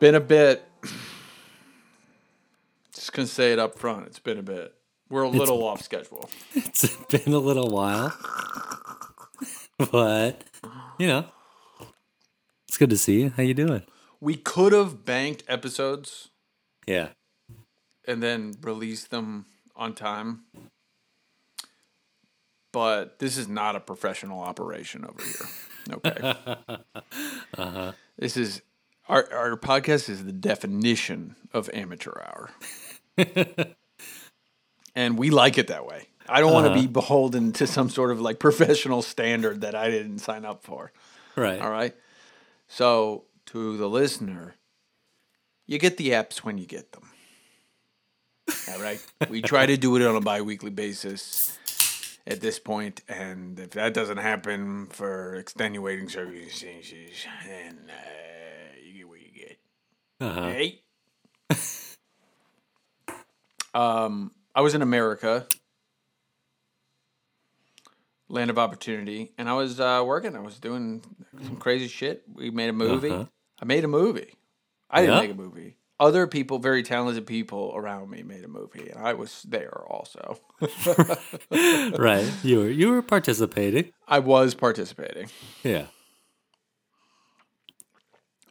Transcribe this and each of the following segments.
been a bit. Just gonna say it up front. It's been a bit. We're a little off schedule. It's been a little while, but you know, it's good to see you. How you doing? We could have banked episodes Yeah. and then released them on time. But this is not a professional operation over here. Okay. Uh-huh. This is our our podcast is the definition of amateur hour. and we like it that way. I don't want to be beholden to some sort of like professional standard that I didn't sign up for. Right. All right. So to the listener, you get the apps when you get them. All right. we try to do it on a bi-weekly basis at this point, and if that doesn't happen for extenuating circumstances, then uh, you get what you get. Uh-huh. Hey. um, I was in America, land of opportunity, and I was uh, working. I was doing some crazy shit. We made a movie. Uh-huh. I made a movie. I didn't Yeah? make a movie. Other people, very talented people around me, made a movie, and I was there also. right. You were you were participating. I was participating. Yeah.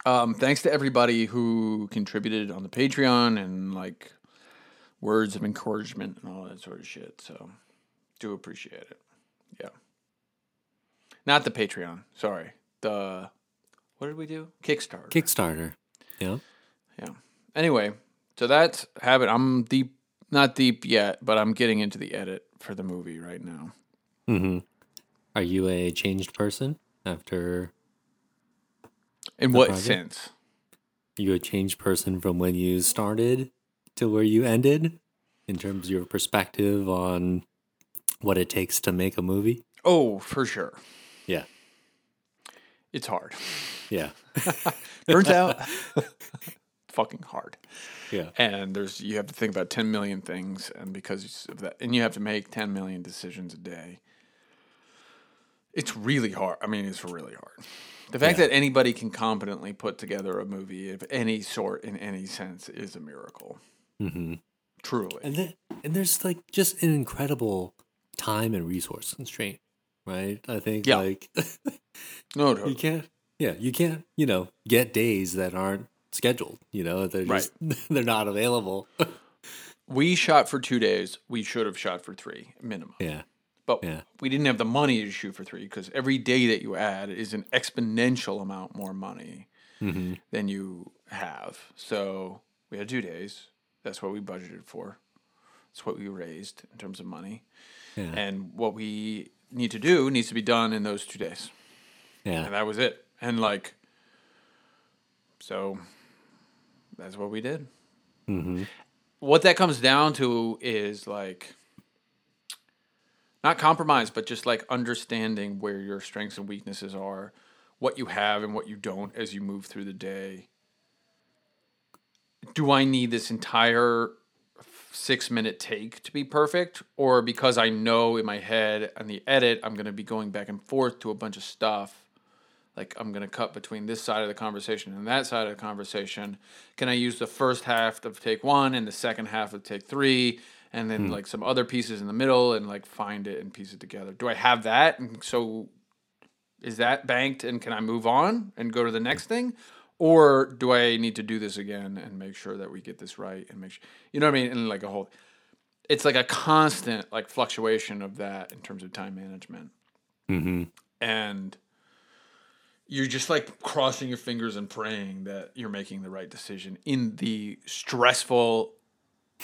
Um, thanks to everybody who contributed on the Patreon and like words of encouragement and all that sort of shit. So, do appreciate it. Yeah. Not the Patreon. Sorry. The what did we do? Kickstarter. Kickstarter. Yeah. yeah. Anyway, so that's habit. I'm deep, not deep yet, but I'm getting into the edit for the movie right now. Mm-hmm. Are you a changed person after? In what project? sense? You a changed person from when you started to where you ended, in terms of your perspective on what it takes to make a movie? Oh, for sure. Yeah. It's hard. Yeah. Turns out, fucking hard. Yeah. and there's you have to think about 10 million things and because of that and you have to make 10 million decisions a day it's really hard i mean it's really hard the fact Yeah. that anybody can competently put together a movie of any sort in any sense is a miracle Mm-hmm. truly And then, and there's like just an incredible time and resource constraint, right? I think Yeah. like no, no you can't, yeah, you can't, you know, get days that aren't scheduled. You know, they're just they're not available. we shot for two days we should have shot for three minimum yeah, but Yeah. we didn't have the money to shoot for three because every day that you add is an exponential amount more money mm-hmm. than you have. So we had two days. That's what we budgeted for. That's what we raised in terms of money. yeah, And what we need to do needs to be done in those two days. And yeah, that was it. And like, so that's what we did. mm-hmm. What that comes down to is like, not compromise, but just like understanding where your strengths and weaknesses are, what you have and what you don't as you move through the day. Do I need this entire six minute take to be perfect? Or because I know in my head and the edit, I'm going to be going back and forth to a bunch of stuff. Like I'm going to cut between this side of the conversation and that side of the conversation. Can I use the first half of take one and the second half of take three? And then like some other pieces in the middle and like find it and piece it together. Do I have that? And so is that banked and can I move on and go to the next thing? Or do I need to do this again and make sure that we get this right and make sure you know what I mean? And like a whole it's like a constant like fluctuation of that in terms of time management. Mm-hmm. And you're just like crossing your fingers and praying that you're making the right decision in the stressful,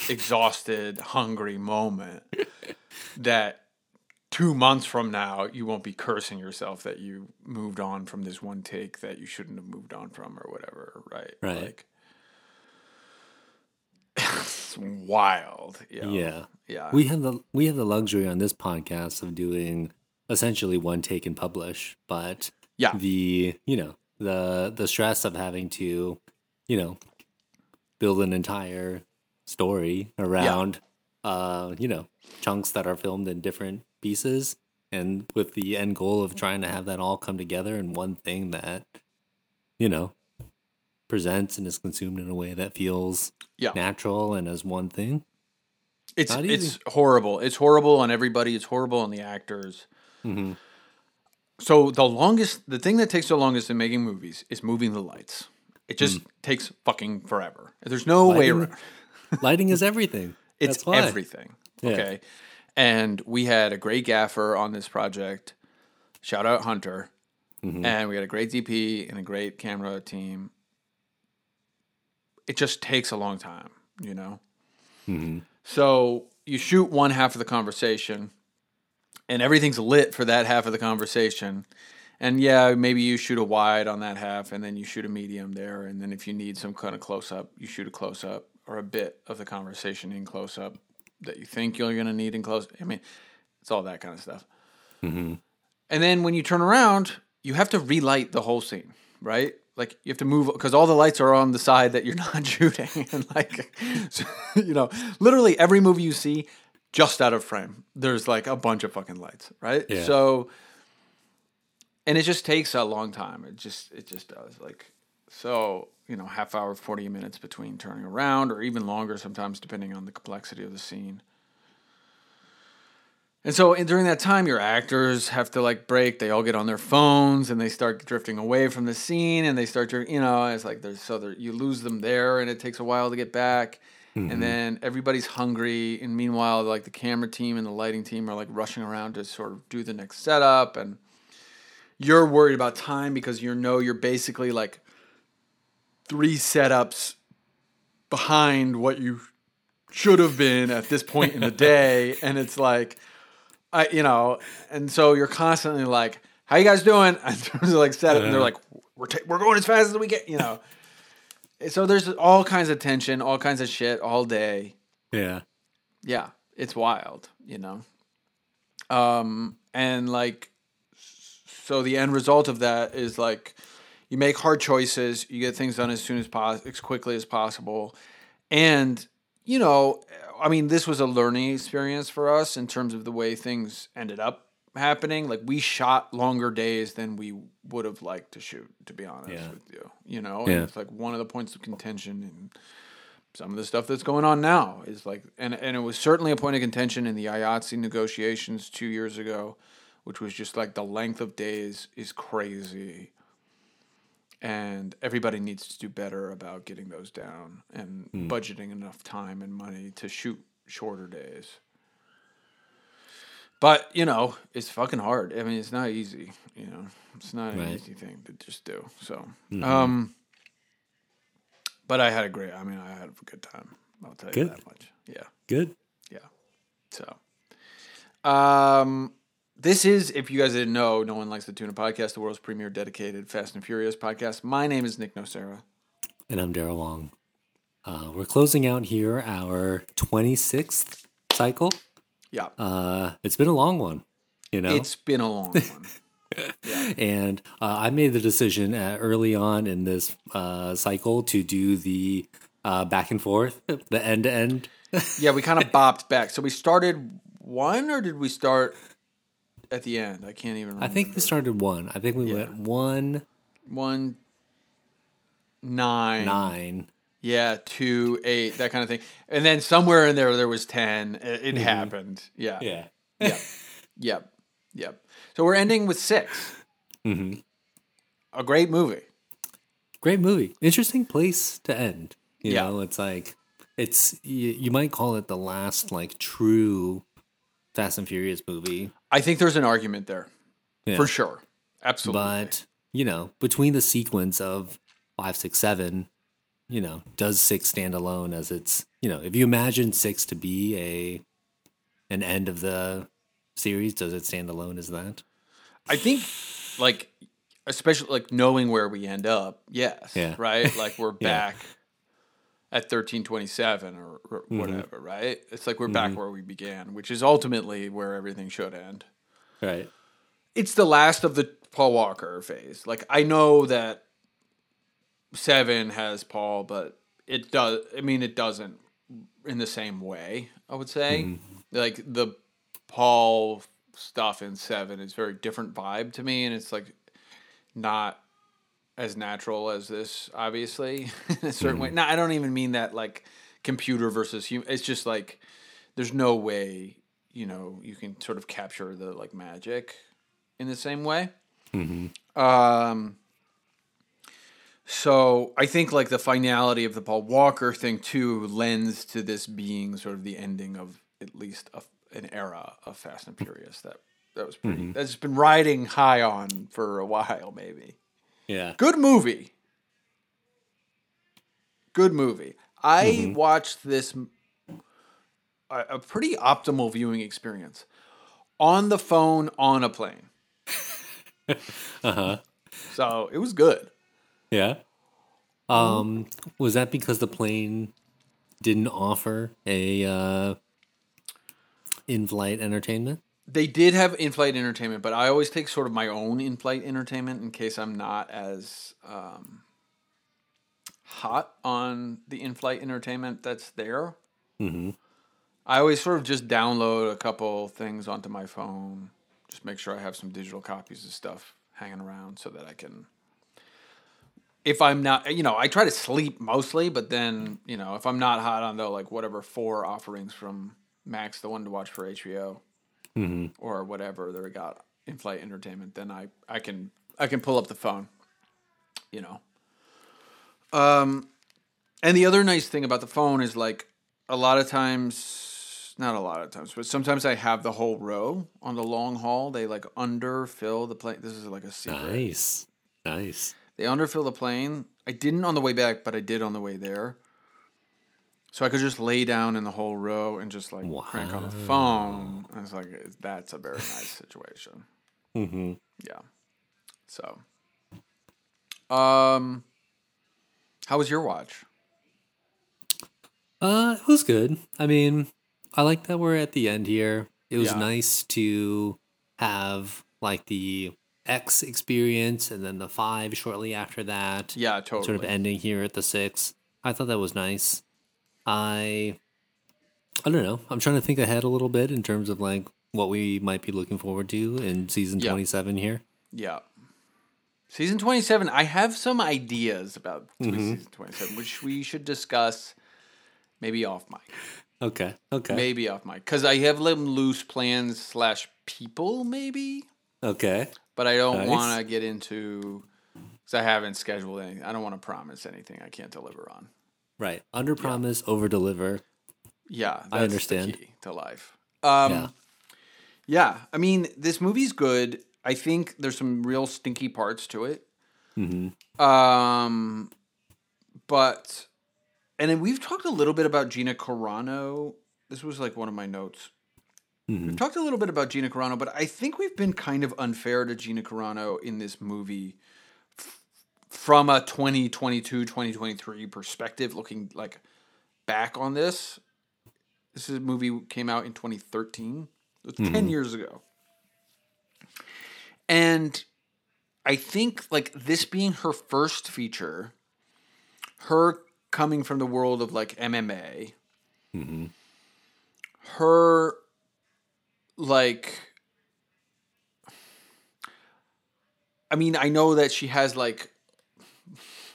exhausted, hungry moment that two months from now you won't be cursing yourself that you moved on from this one take that you shouldn't have moved on from or whatever right Right. like it's wild you know? yeah. yeah We have the we have the luxury on this podcast of doing essentially one take and publish, but Yeah. the you know the the stress of having to you know build an entire story around uh you know chunks that are filmed in different pieces and with the end goal of trying to have that all come together in one thing that you know presents and is consumed in a way that feels Yeah. natural and as one thing. It's it's horrible. It's horrible on everybody. It's horrible on the actors. Mm-hmm. So the longest, the thing that takes the longest in making movies is moving the lights. It just takes fucking forever. There's no way around. Lighting is everything. It's everything. Yeah. Okay. And we had a great gaffer on this project. Shout out Hunter. Mm-hmm. And we had a great DP and a great camera team. It just takes a long time, you know? Mm-hmm. So you shoot one half of the conversation and everything's lit for that half of the conversation. And yeah, maybe you shoot a wide on that half and then you shoot a medium there. And then if you need some kind of close up, you shoot a close up or a bit of the conversation in close up that you think you're going to need in close. I mean, it's all that kind of stuff. Mm-hmm. And then when you turn around, you have to relight the whole scene, right? Like you have to move because all the lights are on the side that you're not shooting, and like, so, you know, literally every movie you see, just out of frame, there's like a bunch of fucking lights, right? Yeah. So, and it just takes a long time. It just it just does. Like, so you know, half hour, forty minutes between turning around, or even longer sometimes, depending on the complexity of the scene. And so and during that time, your actors have to like break. They all get on their phones and they start drifting away from the scene, and they start, you know, it's like there's so you lose them there, and it takes a while to get back. And mm-hmm. then everybody's hungry, and meanwhile, like the camera team and the lighting team are like rushing around to sort of do the next setup, and you're worried about time because you know you're basically like three setups behind what you should have been at this point in the day and it's like i you know and so you're constantly like how you guys doing? In terms of like setup and they're like we're, ta- we're going as fast as we get you know. So there's all kinds of tension all kinds of shit all day. Yeah. yeah it's wild you know. Um and like so the end result of that is like you make hard choices. You get things done as soon as possible as quickly as possible. And you know i mean this was a learning experience for us in terms of the way things ended up happening. Like we shot longer days than we would have liked to shoot to be honest Yeah. with you you know? Yeah. and it's like one of the points of contention in some of the stuff that's going on now is like and and it was certainly a point of contention in the IATSE negotiations 2 years ago which was just like the length of days is crazy and everybody needs to do better about getting those down and budgeting enough time and money to shoot shorter days. But you know it's fucking hard. I mean it's not easy you know? It's not an Right. easy thing to just do so. Um but i had a great i mean i had a good time i'll tell you that much. Yeah. Good. yeah. So, um, this is, if you guys didn't know, No One Likes the Tuna podcast, the world's premier dedicated Fast and Furious podcast. My name is Nick Nocera. And I'm Daryl Wong. Uh, we're closing out here our 26th cycle. Yeah. Uh, it's been a long one, you know? It's been a long one. and uh, I made the decision uh, early on in this uh, cycle to do the uh, back and forth, the end to end. yeah, we kind of bopped back. So we started one, or did we start at the end? I can't even remember. I think we started one. I think we went one, one, nine, nine. yeah, two, eight, that kind of thing. And then somewhere in there, there was 10. It, it happened. Yeah. Yeah. Yep. Yep. Yep. So we're ending with 6 Mhm. A great movie. Great movie. Interesting place to end. You Yeah. know, it's like, it's, you, you might call it the last, like, true Fast and Furious movie. I think there's an argument there Yeah. for sure. Absolutely. But you know, between the sequence of five, six, seven, you know, does six stand alone as its you know, if you imagine six to be a an end of the series, does it stand alone as that? I think, like, especially like knowing where we end up. Yes. Yeah. Right. Like we're Yeah. At thirteen twenty seven or, or Mm-hmm. whatever. Right. It's like we're back where we began, which is ultimately where everything should end. Right. It's the last of the Paul Walker phase. Like I know that seven has Paul, but it does. I mean, it doesn't in the same way. I would say like the Paul stuff in seven is very different vibe to me, and it's like not as natural as this, obviously, in a certain way. Hmm. Now, I don't even mean that like computer versus human. It's just like there's no way, you know, you can sort of capture the like magic in the same way. Mm-hmm. Um, so I think like the finality of the Paul Walker thing too lends to this being sort of the ending of at least a, an era of Fast and Furious that that was pretty mm-hmm. that's been riding high on for a while maybe. Yeah. Good movie. Good movie. I watched this a pretty optimal viewing experience on the phone on a plane. Uh huh. So it was good. Yeah. Um, was that because the plane didn't offer a uh, in-flight entertainment? They did have in-flight entertainment, but I always take sort of my own in-flight entertainment in case I'm not as um, hot on the in-flight entertainment that's there. Mm-hmm. I always sort of just download a couple things onto my phone, just make sure I have some digital copies of stuff hanging around so that I can. If I'm not, you know, I try to sleep mostly, but then, you know, if I'm not hot on the like whatever four offerings from Max, the one to watch for HBO, Mm-hmm. or whatever they got in flight entertainment, then I I can I can pull up the phone, you know. Um, and the other nice thing about the phone is like a lot of times, not a lot of times, but sometimes I have the whole row on the long haul. They like underfill the plane. This is like a secret. Nice. Nice. They underfill the plane. I didn't on the way back, but I did on the way there. So I could just lay down in the whole row and just like crank on the phone. I was like, that's a very nice situation. Mm-hmm. Yeah. So, um, how was your watch? Uh, it was good. I mean, I like that we're at the end here. It was Yeah. nice to have like the X experience and then the five shortly after that. Yeah, totally. Sort of ending here at the six. I thought that was nice. I I don't know. I'm trying to think ahead a little bit in terms of like what we might be looking forward to in season Yeah. 27 here. Yeah. Season 27, I have some ideas about Mm-hmm. season 27, which we should discuss maybe off mic. Okay. Okay. Maybe off mic. Because I have them loose plans slash people, maybe. Okay. But I don't Nice. want to get into, because I haven't scheduled anything. I don't want to promise anything I can't deliver on. Right. Under promise, over deliver. Yeah, that's I understand. the key to life. Um, Yeah. yeah. I mean, this movie's good. I think there's some real stinky parts to it. Mm-hmm. Um, but and then we've talked a little bit about Gina Carano. This was like one of my notes. Mm-hmm. We've talked a little bit about Gina Carano, but I think we've been kind of unfair to Gina Carano in this movie from a 2022 2023 perspective looking like back on this. This is a movie came out in 2013. It was 10 years ago. And I think like this being her first feature, her coming from the world of like MMA, mm-hmm. her like I mean, I know that she has like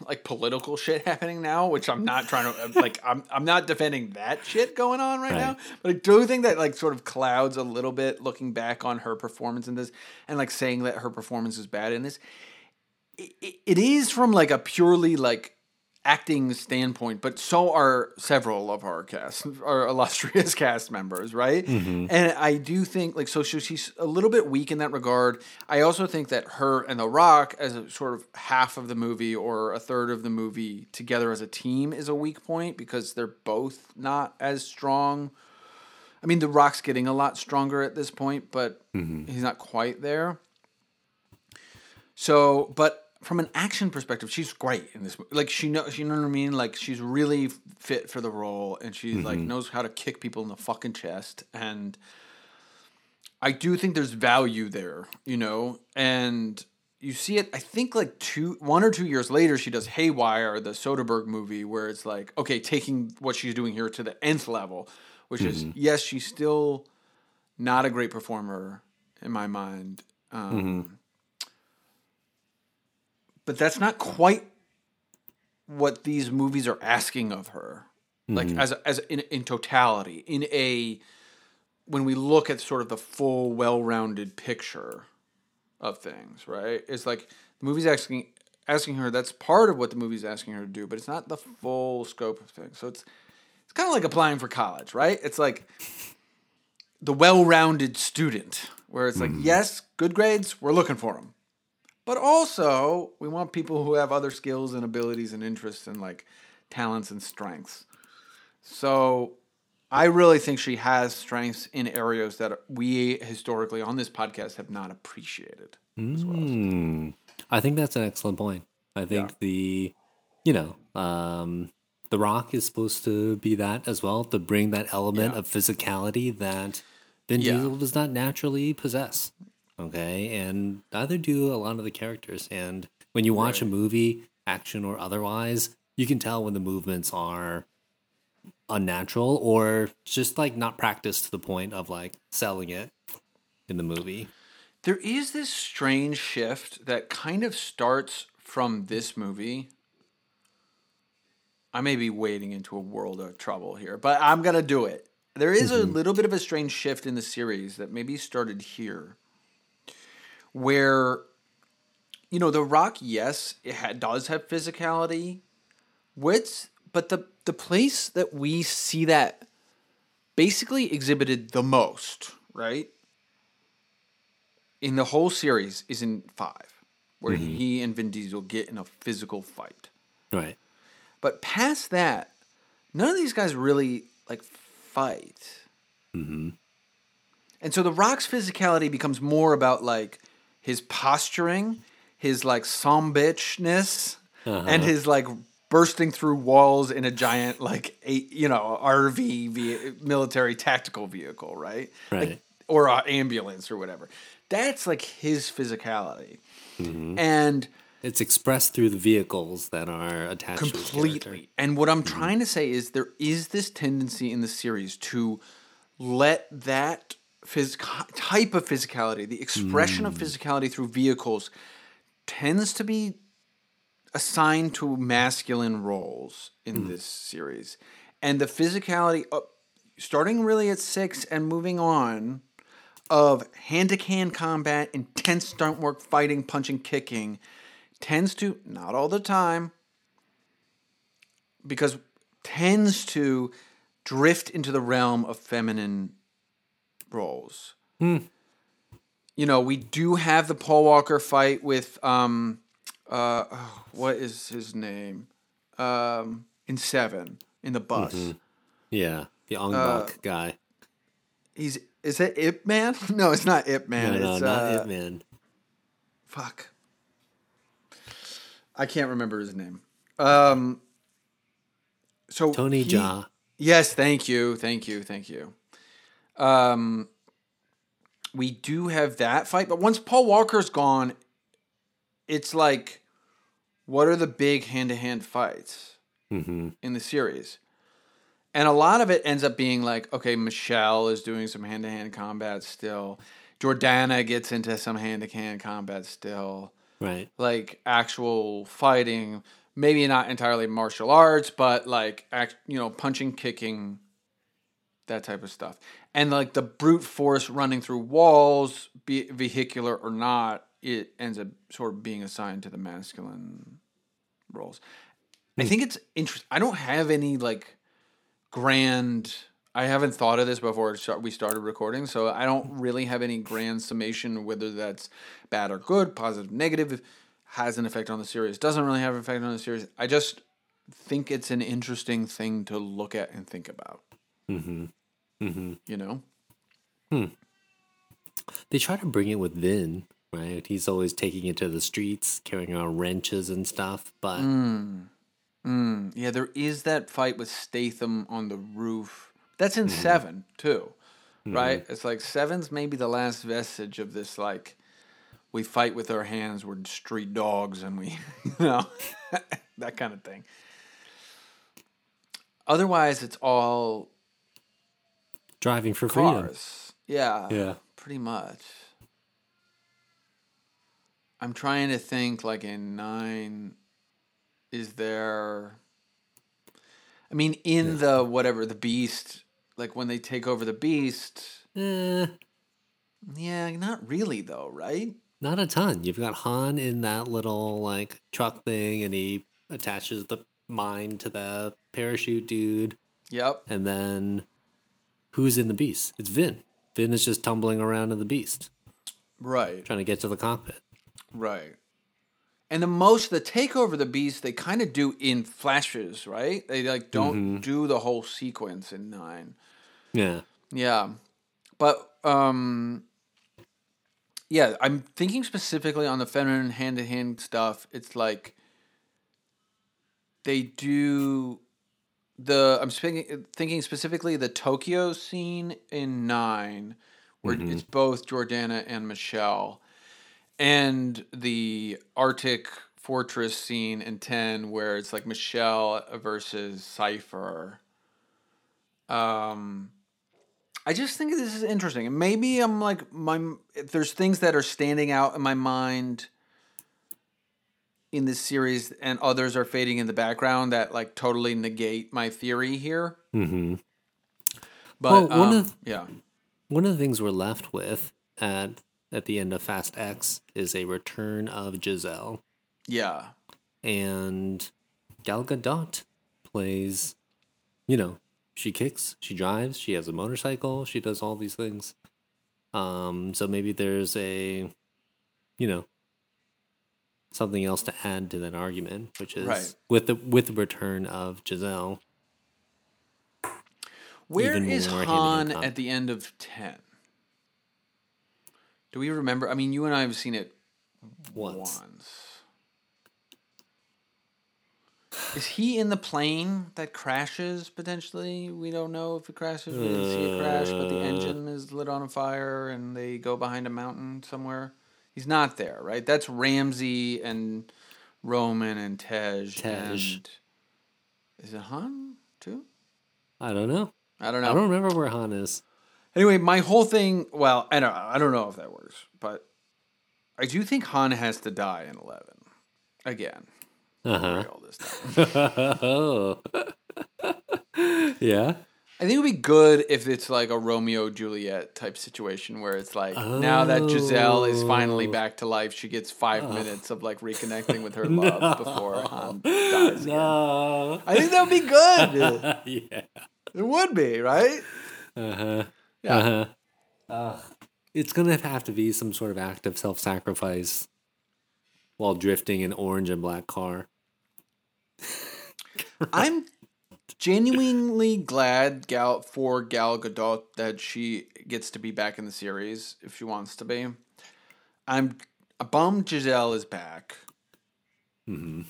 like political shit happening now, which I'm not trying to like I'm I'm not defending that shit going on right, Right. now. But I do think that like sort of clouds a little bit looking back on her performance in this and like saying that her performance is bad in this. It, it- it is from like a purely like acting standpoint, but so are several of our cast, our illustrious cast members, right? Mm-hmm. And I do think like so she's a little bit weak in that regard. I also think that her and The Rock as a sort of half of the movie or a third of the movie together as a team is a weak point because they're both not as strong. I mean, The Rock's getting a lot stronger at this point, but mm-hmm. he's not quite there. So, but from an action perspective, she's great in this. mo- Like she knows, you know what I mean. Like she's really fit for the role, and she like mm-hmm. knows how to kick people in the fucking chest. And I do think there's value there, you know. And you see it. I think like two, one or two years later, she does Haywire, the Soderbergh movie, where it's like, okay, taking what she's doing here to the nth level, which is mm-hmm. yes, she's still not a great performer in my mind. Um, mm-hmm. But that's not quite what these movies are asking of her. Like mm-hmm. as as in, in totality, in a when we look at sort of the full, well-rounded picture of things, right? It's like the movie's asking asking her. That's part of what the movie's asking her to do, but it's not the full scope of things. So it's it's kind of like applying for college, right? It's like the well-rounded student, where it's like, mm-hmm. yes, good grades, we're looking for them, but also we want people who have other skills and abilities and interests and like talents and strengths. So I really think she has strengths in areas that we historically on this podcast have not appreciated. Mm. I think that's an excellent point. I think Yeah. the, you know, um, The Rock is supposed to be that as well to bring that element Yeah. of physicality that Vin Yeah. Diesel does not naturally possess. Okay, and neither do a lot of the characters. And when you watch a movie, action or otherwise, you can tell when the movements are unnatural or just like not practiced to the point of like selling it in the movie. There is this strange shift that kind of starts from this movie. I may be wading into a world of trouble here, but I'm going to do it. There is a mm-hmm. little bit of a strange shift in the series that maybe started here where you know, The Rock yes, it ha- does have physicality, which but the the place that we see that basically exhibited the most, right? in the whole series is in five, where mm-hmm. he and Vin Diesel get in a physical fight. Right. But past that, none of these guys really like fight. Mm-hmm. And so the Rock's physicality becomes more about like his posturing, his like some bitchness, uh-huh. and his like bursting through walls in a giant like a, you know RV ve- military tactical vehicle, right? Right. Like, or an ambulance or whatever. That's like his physicality, mm-hmm. and It's expressed through the vehicles that are attached completely. And what I'm mm-hmm. trying to say is there is this tendency in the series to let that phys- type of physicality, the expression of physicality through vehicles, tends to be assigned to masculine roles in this series. And the physicality, uh, starting really at six and moving on, of hand to hand combat, intense stunt work, fighting, punching, kicking, tends to, not all the time, because tends to drift into the realm of feminine roles. You know, we do have the Paul Walker fight with um uh oh, what is his name? Um in 7 in the bus. Yeah, the Ong Uh, Bak guy. He's is that Ip Man? No, it's not Ip Man. No, no, it's, not uh, it, man. Fuck. I can't remember his name. Um so Tony he- Jaa. Yes, thank you, thank you, thank you. Um, we do have that fight, but once Paul Walker's gone, it's like, what are the big hand-to-hand fights hmm in the series? And a lot of it ends up being like, okay, Michelle is doing some hand-to-hand combat still. Jordana gets into some hand-to-hand combat still Right. like actual fighting, maybe not entirely martial arts, but like act, you know, punching, kicking, that type of stuff. And like the brute force running through walls, be it vehicular or not, it ends up sort of being assigned to the masculine roles. I hmm. think it's interesting. I don't have any like grand. I haven't thought of this before we started recording, so I don't really have any grand summation whether that's bad or good, positive, negative, has an effect on the series, doesn't really have an effect on the series. I just think it's an interesting thing to look at and think about. Hmm hmm You know? Hmm. They try to bring it with Vin, right? He's always taking it to the streets, carrying around wrenches and stuff. But Mm, yeah, there is that fight with Statham on the roof. That's in seven too, right? It's like seven's maybe the last vestige of this like we fight with our hands, we're street dogs, and we, you know, that kind of thing. Otherwise, it's all driving for freedom. cars. Yeah, Yeah. pretty much. I'm trying to think like in nine, is there? I mean, in the whatever the beast, like when they take over the beast. Eh, Yeah, not really though, right? not a ton. You've got Han in that little like truck thing, and he attaches the mine to the parachute dude. Yep. And then who's in the beast? It's Vin. Vin is just tumbling around in the beast, Right. trying to get to the cockpit. Right. And the most the takeover of the beast they kind of do in flashes, right? They like don't do the whole sequence in nine. Yeah. Yeah. But um yeah, I'm thinking specifically on the feminine hand to hand stuff. It's like they do the I'm speaking thinking specifically the Tokyo scene in 9 where it's both Jordana and Michelle and the Arctic fortress scene in 10 where it's like Michelle versus Cypher. Um I just think this is interesting. Maybe I'm like my there's things that are standing out in my mind in this series and others are fading in the background that like totally negate my theory here. Mm-hmm. But Well, one um, of- yeah. One of the things we're left with at at the end of Fast X is a return of Giselle, Yeah. and Gal Gadot plays. You know, she kicks, she drives, she has a motorcycle, she does all these things. Um, so maybe there's a, you know, something else to add to that argument, which is Right. with the with the return of Giselle. Where hand-in-hand Han at the end of 10? Do we remember? I mean, you and I have seen it Once. once. Is he in the plane that crashes potentially? We don't know if it crashes. We didn't see it crash, but the Uh. engine is lit on fire and they go behind a mountain somewhere. He's not there, right? That's Ramsey and Roman and Tej. Tej. And is it Han too? I don't know. I don't know. I don't remember where Han is. Anyway, my whole thing. Well, I don't. I don't know if that works, but I do think Han has to die in Eleven again. Uh huh. All this time. oh. yeah. I think it would be good if it's like a Romeo Juliet type situation where it's like now that Giselle is finally Oh. back to life, she gets five minutes of like reconnecting with her love before Han dies. Again. No. I think that would be good. yeah. it would be right. Uh huh. Yeah. Uh huh. it's gonna have to be some sort of act of self-sacrifice while drifting an orange and black car. I'm genuinely glad Gal for Gal Gadot that she gets to be back in the series if she wants to be. I'm a bummed Giselle is back, hmm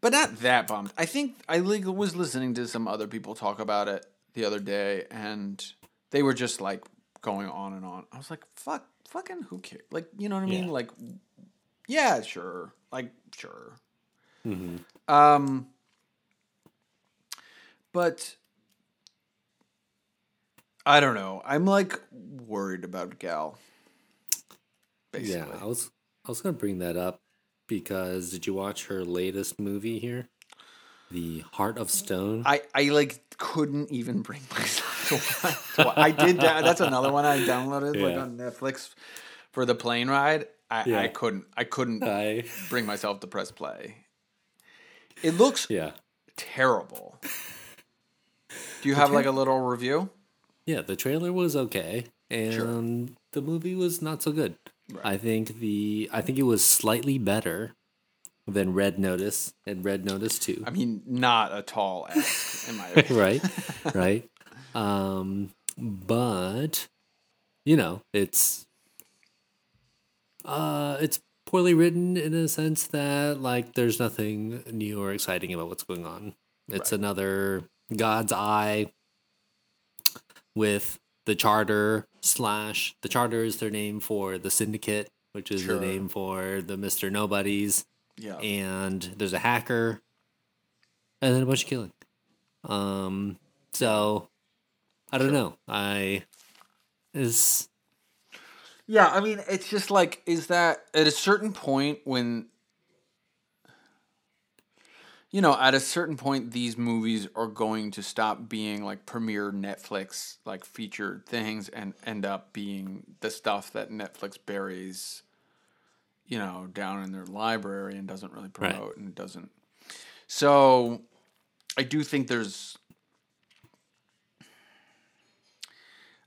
but not that bummed. I think I was listening to some other people talk about it the other day, and they were just like going on and on. I was like, "Fuck, fucking who cares?" Like, you know what I mean? Yeah. Like, yeah, sure, like sure. Hmm Um, but I don't know. I'm like worried about Gal. Basically, Yeah, I was I was gonna bring that up because did you watch her latest movie here? The Heart of Stone. I I like couldn't even bring myself to watch. I did. That's another one I downloaded like on Netflix for the plane ride. I, I couldn't. I couldn't I bring myself to press play. It looks yeah. terrible. Do you have like a little review? Yeah, the trailer was okay, and the movie was not so good. I think the I think it was slightly better than Red Notice and Red Notice Two. I mean, not a tall ask, in my opinion. right, right. Um, but you know, it's uh, it's poorly written in a sense that like there's nothing new or exciting about what's going on. It's Right. another God's Eye with the charter slash the charter is their name for the syndicate, which is Sure. the name for the Mister Nobodies Yeah. and there's a hacker and then a bunch of killing um so i don't know i is Yeah, I mean, it's just like, is that at a certain point when, you know, at a certain point, these movies are going to stop being like premiere Netflix, like featured things and end up being the stuff that Netflix buries, you know, down in their library and doesn't really Right. promote and doesn't. So I do think there's.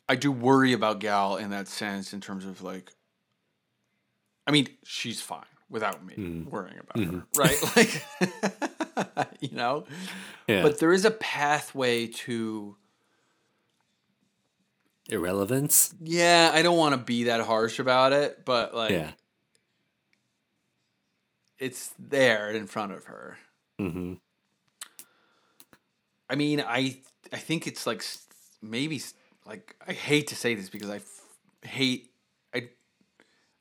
I do worry about Gal in that sense in terms of like I mean, she's fine without me worrying about her, right? Like you know? Yeah. But there is a pathway to Irrelevance. yeah, I don't want to be that harsh about it, but like Yeah. it's there in front of her. Mm-hmm. I mean, I I think it's like maybe like I hate to say this because I f- hate I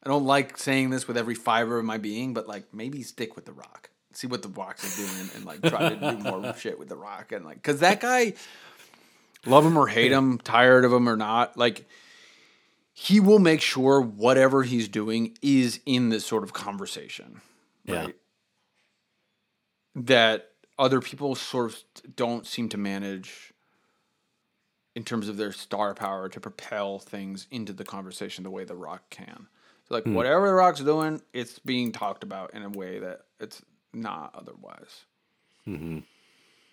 I don't like saying this with every fiber of my being, but like maybe stick with the Rock, see what the Rock is doing, and like try to do more shit with the Rock, and like because that guy, love him or hate him, tired of him or not, like he will make sure whatever he's doing is in this sort of conversation, Yeah. right? That other people sort of don't seem to manage in terms of their star power to propel things into the conversation the way the rock can. So like hmm. whatever the rock's doing, it's being talked about in a way that it's not otherwise. Mm-hmm.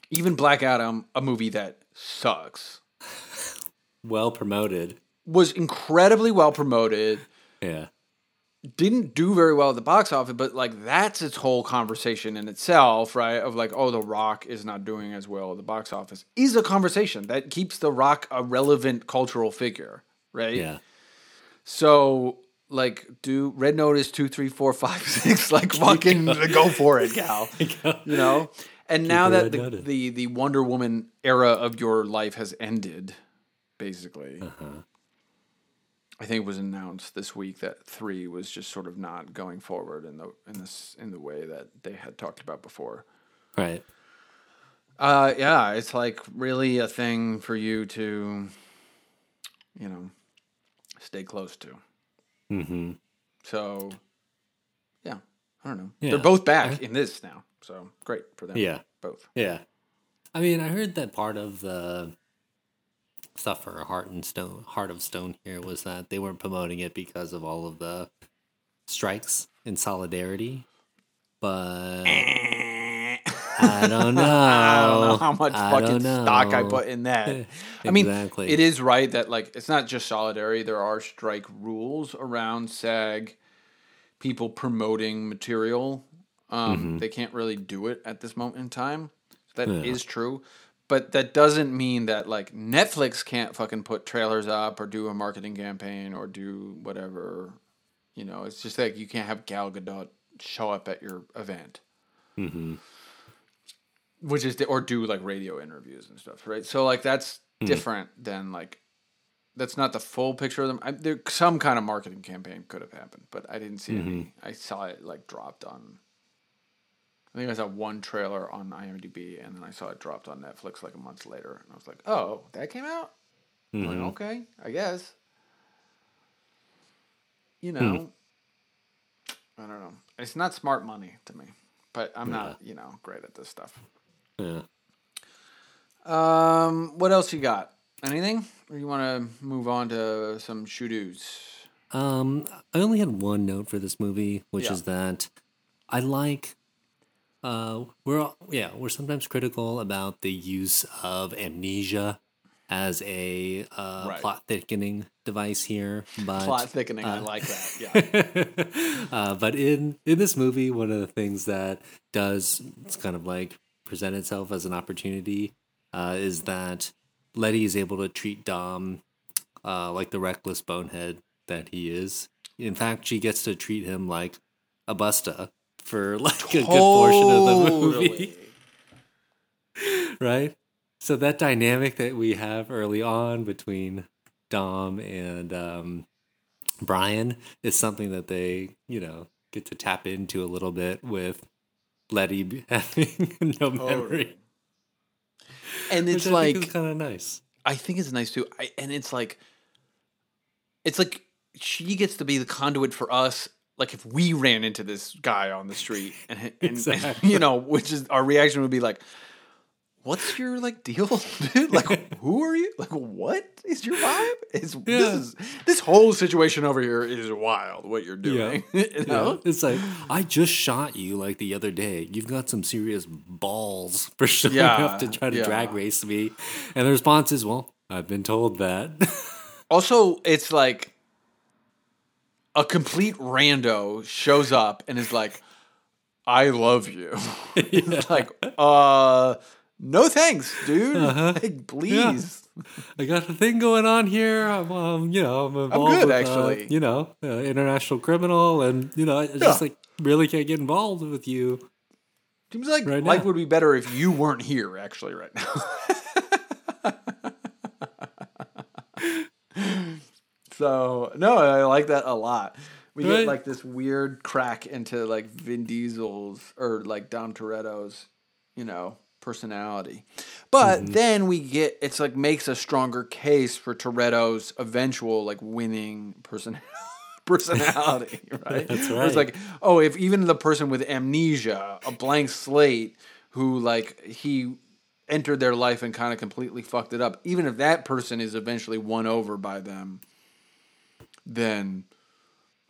Even Black Adam, a movie that sucks, Well promoted. was incredibly well promoted. Yeah. Didn't do very well at the box office, but like that's its whole conversation in itself, right? Of like, oh, The Rock is not doing as well at the box office is a conversation that keeps The Rock a relevant cultural figure, right? Yeah. So like, do Red Notice two, three, four, five, six, like fucking go for it, gal. You know? And now that the, the the Wonder Woman era of your life has ended, basically. Uh-huh. I think it was announced this week that three was just sort of not going forward in the in this in the way that they had talked about before. Right. Uh, yeah, it's like really a thing for you to, you know, stay close to. Mm-hmm. So, yeah, I don't know. Yeah. They're both back in this now, so great for them. Yeah. both. Yeah. I mean, I heard that part of the stuff for Heart and Stone, Heart of Stone here was that they weren't promoting it because of all of the strikes in solidarity. But I don't know. I don't know how much I fucking stock I put in that. I mean, it is right that like it's not just solidarity. There are strike rules around SAG. People promoting material, um, they can't really do it at this moment in time. That is Yeah. true, but that doesn't mean that like Netflix can't fucking put trailers up or do a marketing campaign or do whatever. You know, it's just like you can't have Gal Gadot show up at your event Mhm. which is or do like radio interviews and stuff, right? So like that's different than like that's not the full picture of them. I, there some kind of marketing campaign could have happened, but I didn't see any. I saw it like dropped on. I think I saw one trailer on IMDb, and then I saw it dropped on Netflix like a month later, and I was like, "Oh, that came out." I'm like, okay, I guess. You know, I don't know. It's not smart money to me, but I'm not, you know, great at this stuff. Yeah. Um, what else you got? Anything? Or you want to move on to some shoot-oos? Um, I only had one note for this movie, which Yeah. is that I like. Uh, we're yeah, we're sometimes critical about the use of amnesia as a uh, Right. plot thickening device here, but Plot thickening. I like that. Yeah. uh, but in in this movie, one of the things that does it's kind of like present itself as an opportunity uh, is that Letty is able to treat Dom uh, like the reckless bonehead that he is. In fact, she gets to treat him like a busta for like a good portion of the movie, right? So that dynamic that we have early on between Dom and um, Brian is something that they, you know, get to tap into a little bit with Letty having no memory. And Which it's like kind of nice. I think it's nice too. I, and it's like, it's like she gets to be the conduit for us. Like if we ran into this guy on the street, and, and, and, you know, which is our reaction would be like, "What's your like deal, dude? Like, who are you? Like, what is your vibe? It's Yeah. this is this whole situation over here is wild. What you're doing, you Yeah. It's like I just shot you like the other day. You've got some serious balls for showing Yeah, up to try to yeah. drag race me. And the response is, "Well, I've been told that." Also, it's like a complete rando shows up and is like, "I love you." It's like, uh, no thanks, dude. Uh-huh. Like, please. I got a thing going on here. I'm, um, you know, I'm involved good, with, uh, actually. you know, uh, international criminal, and you know, I just like really can't get involved with you. Seems like Right life now. would be better if you weren't here, actually, right now. so no, I like that a lot. We get like this weird crack into like Vin Diesel's or like Dom Toretto's, you know, personality. But Mm-hmm. then we get it's like makes a stronger case for Toretto's eventual like winning person personality, right? That's Where It's like, oh, if even the person with amnesia, a blank slate, who like he entered their life and kind of completely fucked it up, even if that person is eventually won over by them, then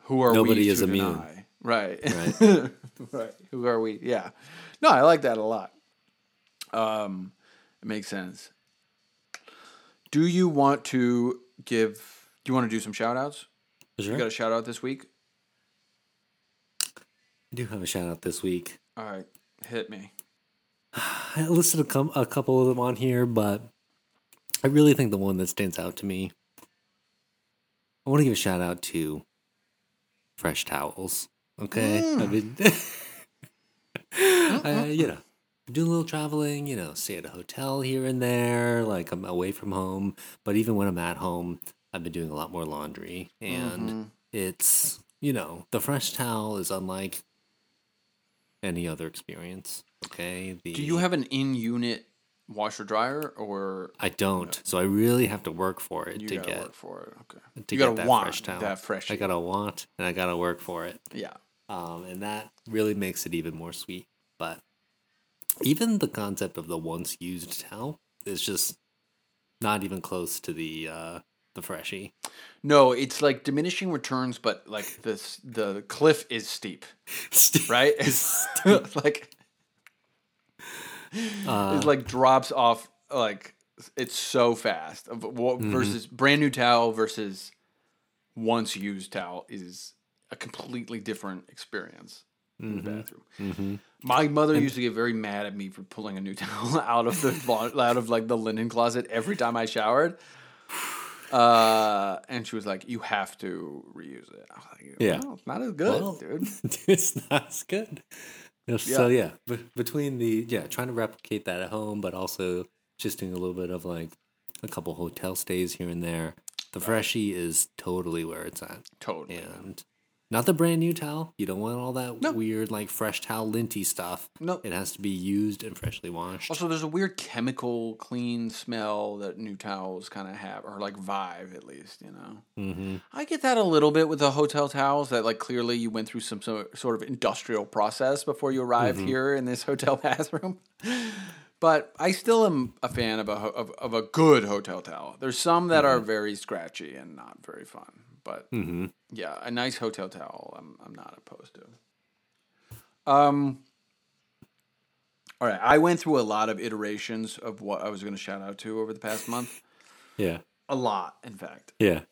who are we Nobody to is immune. deny? Right. Right. right. Who are we? Yeah. No, I like that a lot. Um, it makes sense. Do you want to give? Do you want to do some shout outs? Sure. You got a shout out this week? I do have a shout out this week. All right, hit me. I listed a, com- a couple of them on here, but I really think the one that stands out to me. I want to give a shout out to Fresh Towels. Okay, mm. I've been, mm-hmm. I, you know, do a little traveling. You know, stay at a hotel here and there. Like I'm away from home, but even when I'm at home, I've been doing a lot more laundry, and mm-hmm. it's you know the fresh towel is unlike any other experience. Okay, the, Do you have an in-unit washer dryer, or I don't. So I really have to work for it you to gotta get work for it? Okay, to you get gotta that want fresh towel. that fresh. I gotta want and I gotta work for it. yeah. Um, and that really makes it even more sweet. But even the concept of the once used towel is just not even close to the uh, the freshie. No, it's like diminishing returns, but like this, the cliff is steep, steep right? It's like Uh, it like drops off like it's so fast Mm-hmm. versus brand new towel versus once used towel is a completely different experience in the bathroom. mhm. My mother used to get very mad at me for pulling a new towel out of the out of like the linen closet every time I showered. Uh, and she was like, "You have to reuse it." I was like, Yeah. "Well, it's not as good, Well, dude." it's not as good. So yeah, be- between the yeah, trying to replicate that at home, but also just doing a little bit of like a couple hotel stays here and there. The freshie is totally where it's at, Totally. and not the brand new towel. You don't want all that No. weird like fresh towel linty stuff. No. it has to be used and freshly washed. Also, there's a weird chemical clean smell that new towels kind of have, or like vibe at least, you know. hmm I get that a little bit with the hotel towels. That like clearly you went through some so- sort of industrial process before you arrived here in this hotel bathroom. But I still am a fan of a of, of a good hotel towel. There's some that are very scratchy and not very fun, but hmm yeah, a nice hotel towel I'm I'm not opposed to. Um All right, I went through a lot of iterations of what I was going to shout out to over the past month. Yeah, A lot, in fact. yeah,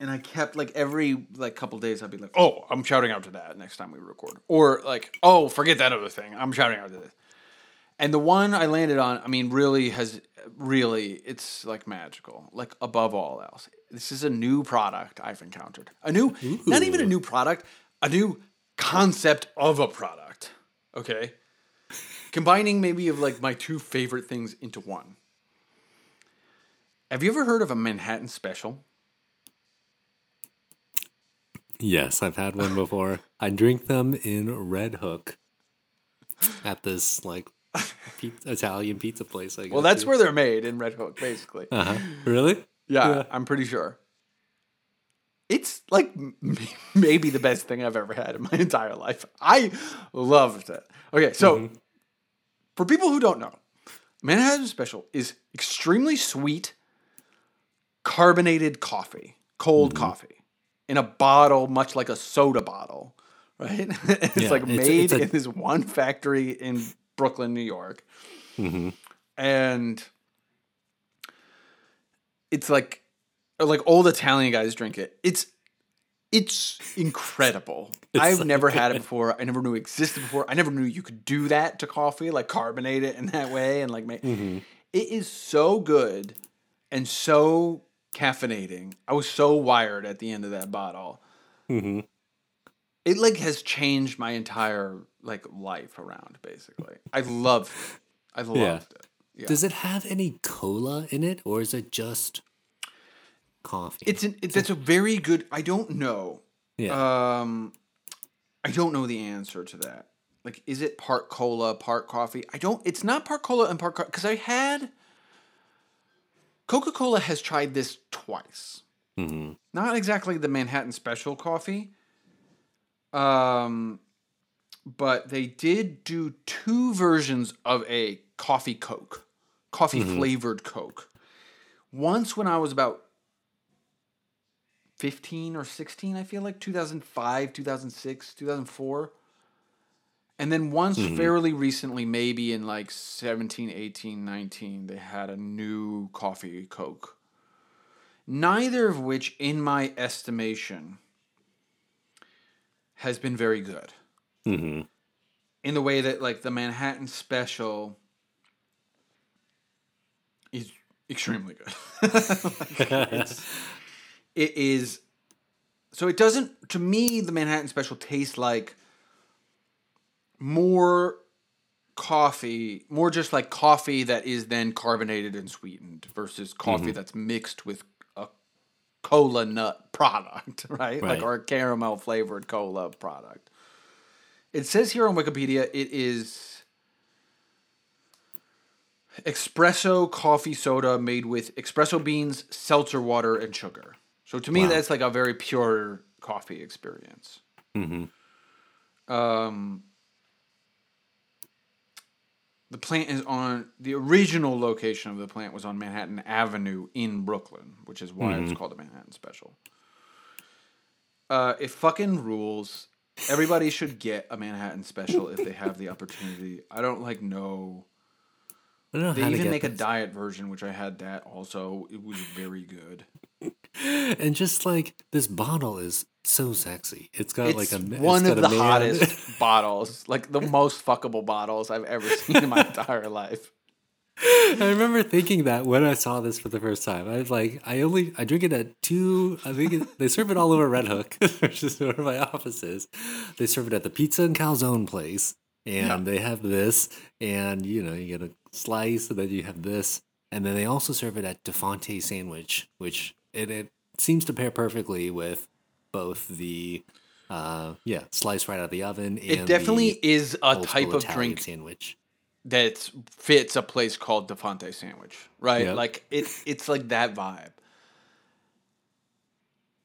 And I kept like every like couple days I'd be like, "Oh, I'm shouting out to that next time we record." Or like, "Oh, forget that other thing. I'm shouting out to this." And the one I landed on, I mean, really has really it's like magical, like above all else. This is a new product I've encountered. A new not even a new product, a new concept of a product. Okay? Combining maybe of like my two favorite things into one. Have you ever heard of a Manhattan special? yes. I've had one before. I drink them in Red Hook at this like pizza, Italian pizza place. I guess. Well, that's where they're made in Red Hook, basically. Uh huh. Really? Yeah, Yeah. I'm pretty sure. it's like m- maybe the best thing I've ever had in my entire life. I loved it. Okay, so for people who don't know, Manhattan Special is extremely sweet, carbonated coffee, cold coffee, in a bottle, much like a soda bottle, right? it's Yeah, like it's- made it's a- in this one factory in Brooklyn, New York, mm-hmm. and it's like like old Italian guys drink it. It's it's incredible. I've like- never had it before. I never knew it existed before. I never knew you could do that to coffee, like carbonate it in that way, and like make mm-hmm. it is so good and so caffeinating. I was so wired at the end of that bottle. Mm-hmm. It like has changed my entire like life around. Basically, I loved it. I loved Yeah. it. Yeah. Does it have any cola in it, or is it just coffee? It's an it, that's a very good. I don't know. yeah. Um, I don't know the answer to that. Like, is it part cola, part coffee? I don't. It's not part cola and part because I had Coca Cola has tried this twice. hmm Not exactly the Manhattan Special coffee. Um, but they did do two versions of a coffee Coke, coffee flavored Coke. Once when I was about 15 or 16, I feel like 2005, 2006, 2004. And then once fairly recently, maybe in like 17, 18, 19, they had a new coffee Coke. Neither of which, in my estimation, has been very good. hmm In the way that, like, the Manhattan Special is extremely good. It's- it is so it doesn't to me the manhattan special tastes like more coffee more just like coffee that is then carbonated and sweetened versus coffee that's mixed with cola nut product right, like Right. or a caramel flavored cola product it says here on wikipedia it is espresso coffee soda made with espresso beans, seltzer water, and sugar. So to me, Wow. that's like a very pure coffee experience. hmm Um, the plant is on the original location of the plant was on Manhattan Avenue in Brooklyn, which is why it's called the Manhattan Special. Uh, it fucking rules. Everybody should get a Manhattan Special if they have the opportunity. I don't like know. I don't know They even make a diet version, which I had that also. It was very good. and just like this bottle is so sexy. It's got It's like a it's one of the hottest bottles, like the most fuckable bottles I've ever seen in my entire life. I remember thinking that when I saw this for the first time. I was like, I only I drink it at two. I think it, they serve it all over Red Hook, which is where my office is. They serve it at the pizza and calzone place, and Yeah. they have this, and you know, you get a slice, and then you have this, and then they also serve it at Defonte sandwich, which it, it seems to pair perfectly with both the. Uh, yeah, slice right out of the oven. And It definitely is a type of Italian drink sandwich. that fits a place called Defonte Sandwich, right? Yeah. Like it, it's like that vibe.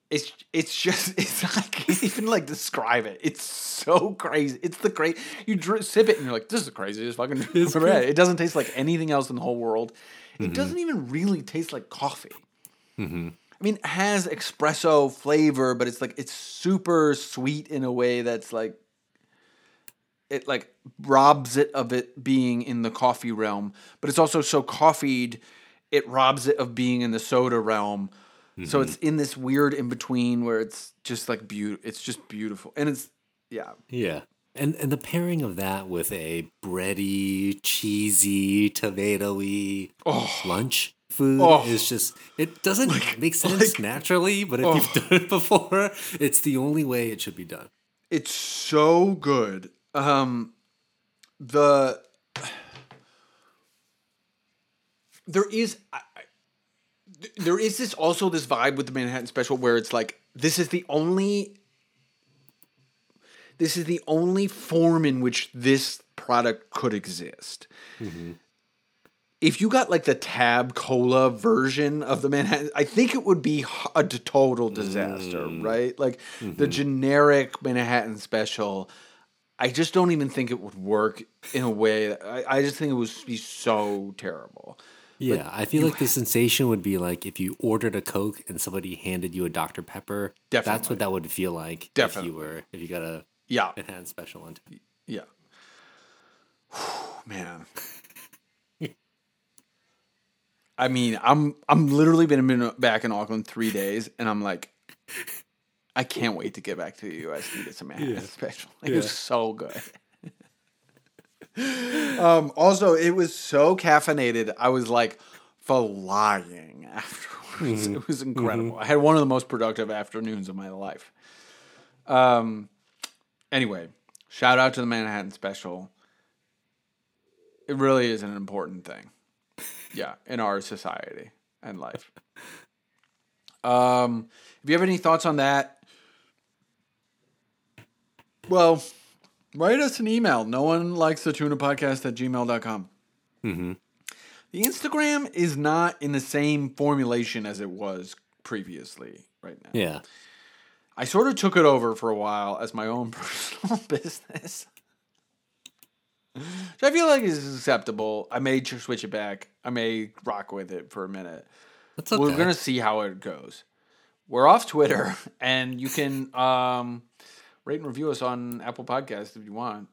It's it's just it's I can't even like describe it. It's so crazy. It's the great you dr- sip it and you're like, this is the craziest fucking drink I've. It doesn't taste like anything else in the whole world. Mm-hmm. It doesn't even really taste like coffee. hmm I mean, it has espresso flavor, but it's like it's super sweet in a way that's like it like robs it of it being in the coffee realm, but it's also so coffeed, it robs it of being in the soda realm. So mm-hmm. it's in this weird in between where it's just like beautiful. It's just beautiful, and it's yeah, Yeah. And and the pairing of that with a bready, cheesy, tomatoey Oh. lunch food Oh. is just it doesn't make sense naturally, but if you've done it before, it's the only way it should be done. it's so good. Um, the there is I, I, there is this also this vibe with the Manhattan Special where it's like this is the only this is the only form in which this product could exist. If you got like the tab cola version of the Manhattan, I think it would be a total disaster, mm. right? Like the mm-hmm. generic Manhattan special. I just don't even think it would work in a way. That, I, I just think it would be so terrible. Yeah, I feel like the sensation would be like if you ordered a Coke and somebody handed you a Dr. Pepper. Definitely. That's what that would feel like Definitely. if you were if you got a Yeah, Manhattan special on. yeah. Man. I mean, I'm I'm literally been back in Auckland three days, and I'm like, I can't wait to get back to the U.S. and get some Manhattan Yeah. special. It Yeah. was so good. um, also, it was so caffeinated. I was like flying afterwards. It was incredible. I had one of the most productive afternoons of my life. Um. Anyway, shout out to the Manhattan special. It really is an important thing. Yeah, in our society and life. Um, if you have any thoughts on that, well, write us an email. No one likes the tuna podcast at gmail.com. Mm-hmm. The Instagram is not in the same formulation as it was previously right now. Yeah. I sort of took it over for a while as my own personal business. Which I feel like is acceptable. I may switch it back. I may rock with it for a minute. That's okay. We're gonna see how it goes. We're off Twitter, and you can um, rate and review us on Apple Podcasts if you want.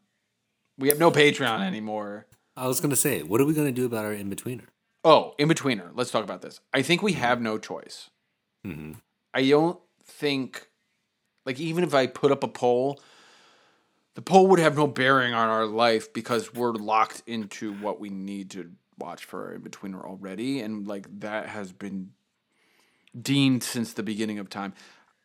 We have no Patreon anymore. I was gonna say, what are we gonna do about our in betweener? Oh, in betweener. Let's talk about this. I think we have no choice. Mm-hmm. I don't think, like, even if I put up a poll, the poll would have no bearing on our life because we're locked into what we need to watch for in betweener already, and like that has been deemed since the beginning of time.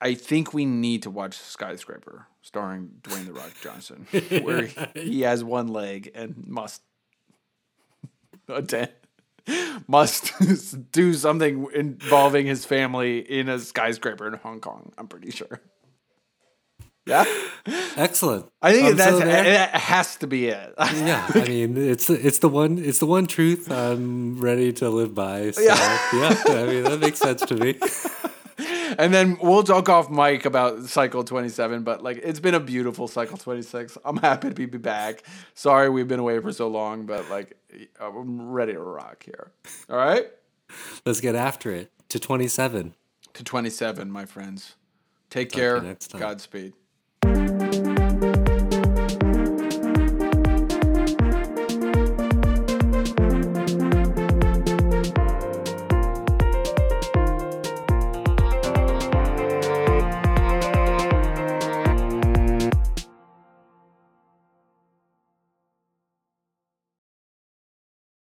I think we need to watch Skyscraper, starring Dwayne the Rock Johnson, where he, he has one leg and must attend, must do something involving his family in a skyscraper in Hong Kong. I'm pretty sure. Yeah, Excellent. I think I'm that's so that has to be it. yeah, I mean, it's it's the one it's the one truth I'm ready to live by. So, Yeah. yeah. I mean that makes sense to me. and then we'll talk off mic about Cycle 27, but like it's been a beautiful Cycle 26. I'm happy to be back. Sorry we've been away for so long, but like I'm ready to rock here. All right? Let's get after it to 27. To 27, my friends. Take Talk care. Godspeed.